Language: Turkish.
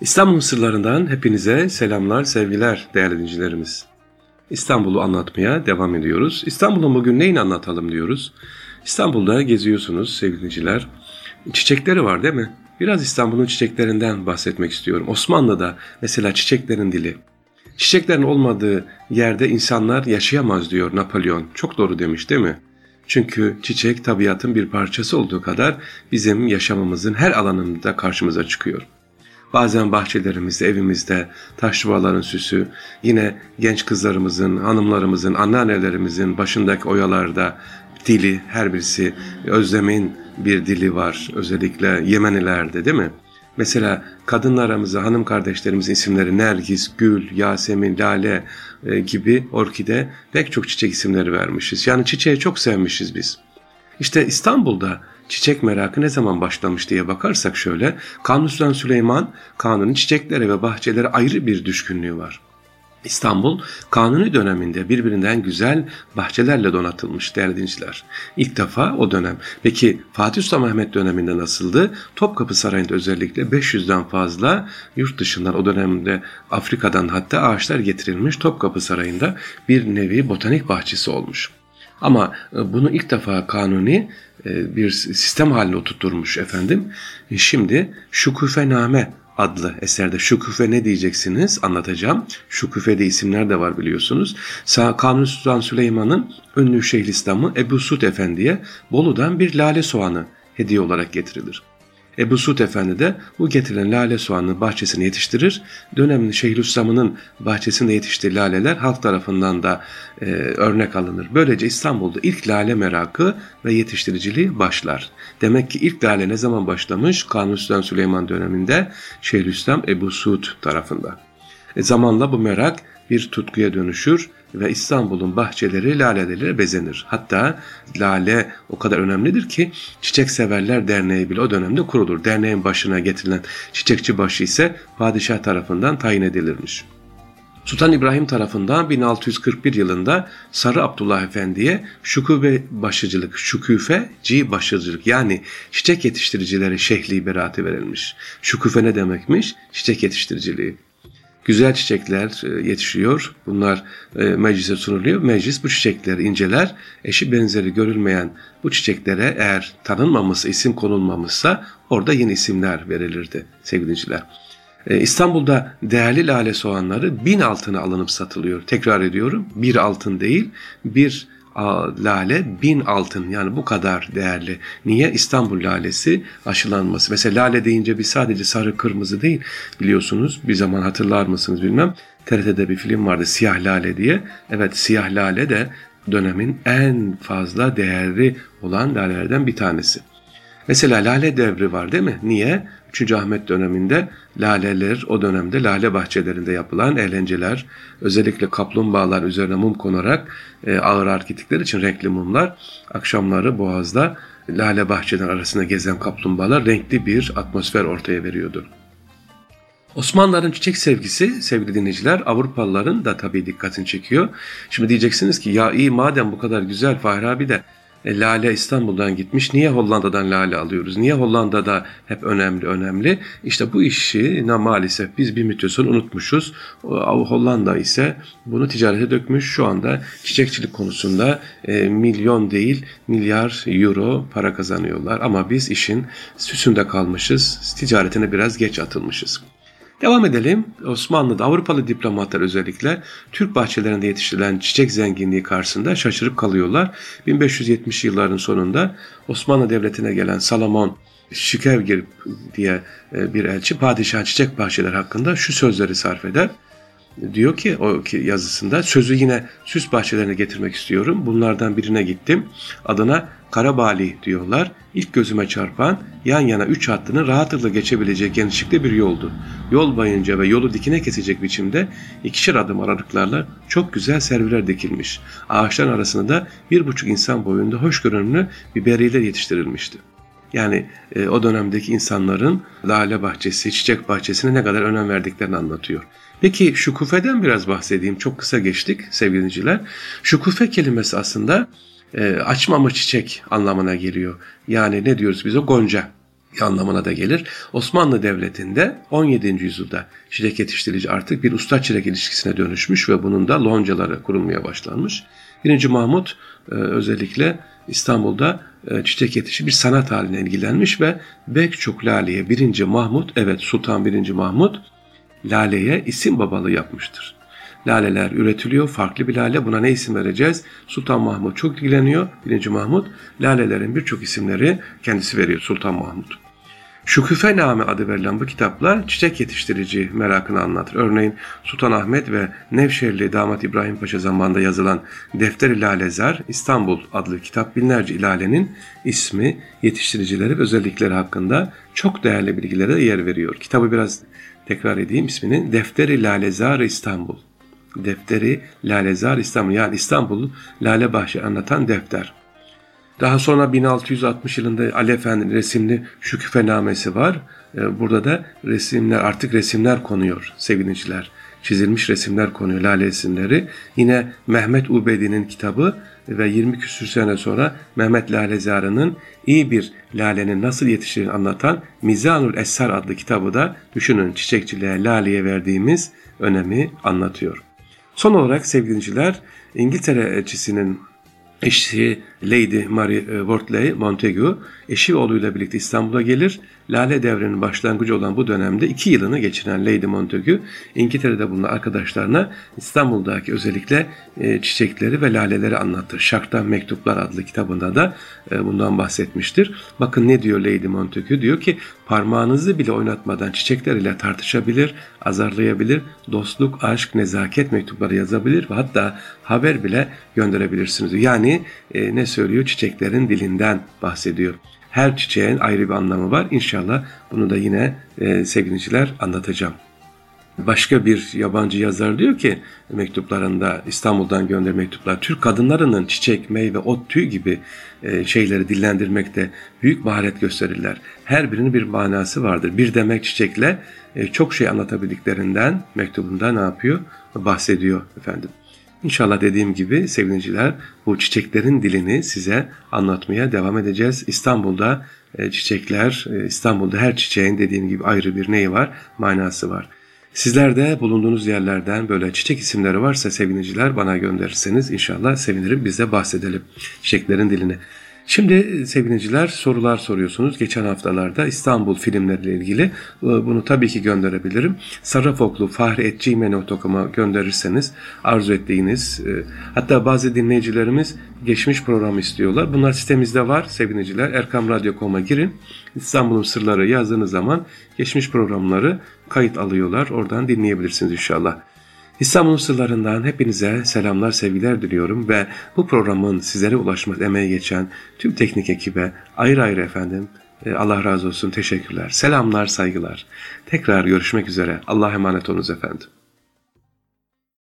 İstanbul sırlarından hepinize selamlar, sevgiler değerli dinleyicilerimiz. İstanbul'u anlatmaya devam ediyoruz. İstanbul'un bugün neyini anlatalım diyoruz. İstanbul'da geziyorsunuz sevgili dinleyiciler. Çiçekleri var değil mi? Biraz İstanbul'un çiçeklerinden bahsetmek istiyorum. Osmanlı'da mesela çiçeklerin dili. Çiçeklerin olmadığı yerde insanlar yaşayamaz diyor Napolyon. Çok doğru demiş değil mi? Çünkü çiçek tabiatın bir parçası olduğu kadar bizim yaşamımızın her alanında karşımıza çıkıyor. Bazen bahçelerimizde, evimizde taş duvarların süsü, yine genç kızlarımızın, hanımlarımızın, anneannelerimizin başındaki oyalarda dili her birisi Özlem'in bir dili var özellikle Yemenilerde değil mi? Mesela kadınlarımıza, hanım kardeşlerimizin isimleri Nergis, Gül, Yasemin, Lale e, gibi orkide pek çok çiçek isimleri vermişiz. Yani çiçeği çok sevmişiz biz. İşte İstanbul'da çiçek merakı ne zaman başlamış diye bakarsak şöyle, Kanuni Süleyman Kanuni çiçeklere ve bahçelere ayrı bir düşkünlüğü var. İstanbul Kanuni döneminde birbirinden güzel bahçelerle donatılmış değerli dinciler. İlk defa o dönem. Peki Fatih Sultan Mehmet döneminde nasıldı? Topkapı Sarayı'nda özellikle 500'den fazla yurt dışından o dönemde Afrika'dan hatta ağaçlar getirilmiş Topkapı Sarayı'nda bir nevi botanik bahçesi olmuş. Ama e, bunu ilk defa Kanuni e, bir sistem haline oturtturmuş efendim. E, şimdi Şukufename adlı eserde Şüküfe ne diyeceksiniz anlatacağım. Şüküfe'de isimler de var biliyorsunuz. Kanuni Sultan Süleyman'ın ünlü Şeyhülislam'ı Ebu Sud Efendi'ye Bolu'dan bir lale soğanı hediye olarak getirilir. Ebu Suud Efendi de bu getirilen lale soğanını bahçesine yetiştirir. Dönemin Şeyhülislam'ın bahçesinde yetiştiği laleler halk tarafından da e, örnek alınır. Böylece İstanbul'da ilk lale merakı ve yetiştiriciliği başlar. Demek ki ilk lale ne zaman başlamış? Kanuni Sultan Süleyman döneminde Şeyhülislam Ebu Suud tarafından. E, zamanla bu merak bir tutkuya dönüşür ve İstanbul'un bahçeleri lalelerle bezenir. Hatta lale o kadar önemlidir ki Çiçek Severler Derneği bile o dönemde kurulur. Derneğin başına getirilen çiçekçi başı ise padişah tarafından tayin edilirmiş. Sultan İbrahim tarafından 1641 yılında Sarı Abdullah Efendi'ye şüküfe başıcılık, şüküfeci başıcılık yani çiçek yetiştiricileri şehli beraati verilmiş. Şüküfe ne demekmiş? Çiçek yetiştiriciliği güzel çiçekler e, yetişiyor. Bunlar e, meclise sunuluyor. Meclis bu çiçekleri inceler. Eşi benzeri görülmeyen bu çiçeklere eğer tanınmamışsa, isim konulmamışsa orada yeni isimler verilirdi sevgiliciler. E, İstanbul'da değerli lale soğanları bin altına alınıp satılıyor. Tekrar ediyorum bir altın değil bir lale bin altın yani bu kadar değerli. Niye? İstanbul lalesi aşılanması. Mesela lale deyince bir sadece sarı kırmızı değil biliyorsunuz bir zaman hatırlar mısınız bilmem. TRT'de bir film vardı Siyah Lale diye. Evet Siyah Lale de dönemin en fazla değerli olan lalelerden bir tanesi. Mesela lale devri var değil mi? Niye? 3. Ahmet döneminde laleler o dönemde lale bahçelerinde yapılan eğlenceler özellikle kaplumbağalar üzerine mum konarak e, ağır ağır için renkli mumlar akşamları boğazda lale bahçeler arasında gezen kaplumbağalar renkli bir atmosfer ortaya veriyordu. Osmanlıların çiçek sevgisi sevgili dinleyiciler Avrupalıların da tabii dikkatini çekiyor. Şimdi diyeceksiniz ki ya iyi madem bu kadar güzel Fahri abi de e, lale İstanbul'dan gitmiş. Niye Hollanda'dan lale alıyoruz? Niye Hollanda'da hep önemli önemli? İşte bu işi maalesef biz bir müddet sonra unutmuşuz. Hollanda ise bunu ticarete dökmüş. Şu anda çiçekçilik konusunda e, milyon değil milyar euro para kazanıyorlar. Ama biz işin süsünde kalmışız. Ticaretine biraz geç atılmışız. Devam edelim. Osmanlı'da Avrupalı diplomatlar özellikle Türk bahçelerinde yetiştirilen çiçek zenginliği karşısında şaşırıp kalıyorlar. 1570 yılların sonunda Osmanlı Devleti'ne gelen Salomon Şikevgir diye e, bir elçi padişah çiçek bahçeleri hakkında şu sözleri sarf eder diyor ki o yazısında sözü yine süs bahçelerine getirmek istiyorum. Bunlardan birine gittim. Adına Karabali diyorlar. İlk gözüme çarpan yan yana üç hattının rahatlıkla geçebileceği genişlikte bir yoldu. Yol boyunca ve yolu dikine kesecek biçimde ikişer adım aralıklarla çok güzel serviler dikilmiş. Ağaçların arasında da bir buçuk insan boyunda hoş görünümlü biberiyeler yetiştirilmişti. Yani e, o dönemdeki insanların lale bahçesi, çiçek bahçesine ne kadar önem verdiklerini anlatıyor. Peki şukufeden biraz bahsedeyim. Çok kısa geçtik sevgiliciler. Şukufe kelimesi aslında e, açmamış çiçek anlamına geliyor. Yani ne diyoruz biz o gonca. anlamına da gelir. Osmanlı Devleti'nde 17. yüzyılda çilek yetiştirici artık bir usta çilek ilişkisine dönüşmüş ve bunun da loncaları kurulmaya başlanmış. 1. Mahmut e, özellikle İstanbul'da e, çiçek yetişi bir sanat haline ilgilenmiş ve Bekçuk Lale'ye 1. Mahmut, evet Sultan 1. Mahmut Lale'ye isim babalığı yapmıştır. Laleler üretiliyor, farklı bir lale. Buna ne isim vereceğiz? Sultan Mahmut çok ilgileniyor. 1. Mahmut lalelerin birçok isimleri kendisi veriyor Sultan Mahmut. Şüküfename adı verilen bu kitaplar çiçek yetiştirici merakını anlatır. Örneğin Sultan Ahmet ve Nevşehirli Damat İbrahim Paşa zamanında yazılan Defteri Lalezar İstanbul adlı kitap binlerce ilalenin ismi, yetiştiricileri ve özellikleri hakkında çok değerli bilgilere yer veriyor. Kitabı biraz tekrar edeyim ismini. Defteri Lalezar İstanbul. Defteri Lalezar İstanbul yani İstanbul Lale Bahçe anlatan defter. Daha sonra 1660 yılında Ali Efendi'nin resimli Şüküfenamesi var. Ee, burada da resimler artık resimler konuyor sevgiliciler. Çizilmiş resimler konuyor lale resimleri. Yine Mehmet Ubedi'nin kitabı ve 20 küsür sene sonra Mehmet Lalezarı'nın iyi bir lalenin nasıl yetiştiğini anlatan Mizanul Esar adlı kitabı da düşünün çiçekçiliğe, laleye verdiğimiz önemi anlatıyor. Son olarak sevgiliciler İngiltere elçisinin eşi Lady Mary e, Wortley Montagu eşi oğluyla birlikte İstanbul'a gelir. Lale devrinin başlangıcı olan bu dönemde iki yılını geçiren Lady Montagu İngiltere'de bulunan arkadaşlarına İstanbul'daki özellikle e, çiçekleri ve laleleri anlatır. Şarktan Mektuplar adlı kitabında da e, bundan bahsetmiştir. Bakın ne diyor Lady Montagu? Diyor ki parmağınızı bile oynatmadan çiçekler ile tartışabilir, azarlayabilir, dostluk, aşk, nezaket mektupları yazabilir ve hatta haber bile gönderebilirsiniz. Yani ne söylüyor? Çiçeklerin dilinden bahsediyor. Her çiçeğin ayrı bir anlamı var. İnşallah bunu da yine e, sevgiliciler anlatacağım. Başka bir yabancı yazar diyor ki mektuplarında İstanbul'dan gönder mektuplar Türk kadınlarının çiçek, meyve, ot, tüy gibi e, şeyleri dillendirmekte büyük maharet gösterirler. Her birinin bir manası vardır. Bir demek çiçekle e, çok şey anlatabildiklerinden mektubunda ne yapıyor? Bahsediyor efendim. İnşallah dediğim gibi sevgiliciler bu çiçeklerin dilini size anlatmaya devam edeceğiz. İstanbul'da e, çiçekler, e, İstanbul'da her çiçeğin dediğim gibi ayrı bir neyi var? Manası var. Sizler de bulunduğunuz yerlerden böyle çiçek isimleri varsa sevgiliciler bana gönderirseniz inşallah sevinirim biz de bahsedelim çiçeklerin dilini. Şimdi e, sevgiliciler sorular soruyorsunuz. Geçen haftalarda İstanbul filmleriyle ilgili e, bunu tabii ki gönderebilirim. Sarrafoklu fahri.gmail.com'a gönderirseniz arzu ettiğiniz e, hatta bazı dinleyicilerimiz geçmiş program istiyorlar. Bunlar sitemizde var sevgiliciler. Erkamradyo.com'a girin. İstanbul'un sırları yazdığınız zaman geçmiş programları kayıt alıyorlar. Oradan dinleyebilirsiniz inşallah. İstanbul sırlarından hepinize selamlar, sevgiler diliyorum ve bu programın sizlere ulaşmak emeği geçen tüm teknik ekibe ayrı ayrı efendim e, Allah razı olsun teşekkürler. Selamlar, saygılar. Tekrar görüşmek üzere. Allah'a emanet olunuz efendim.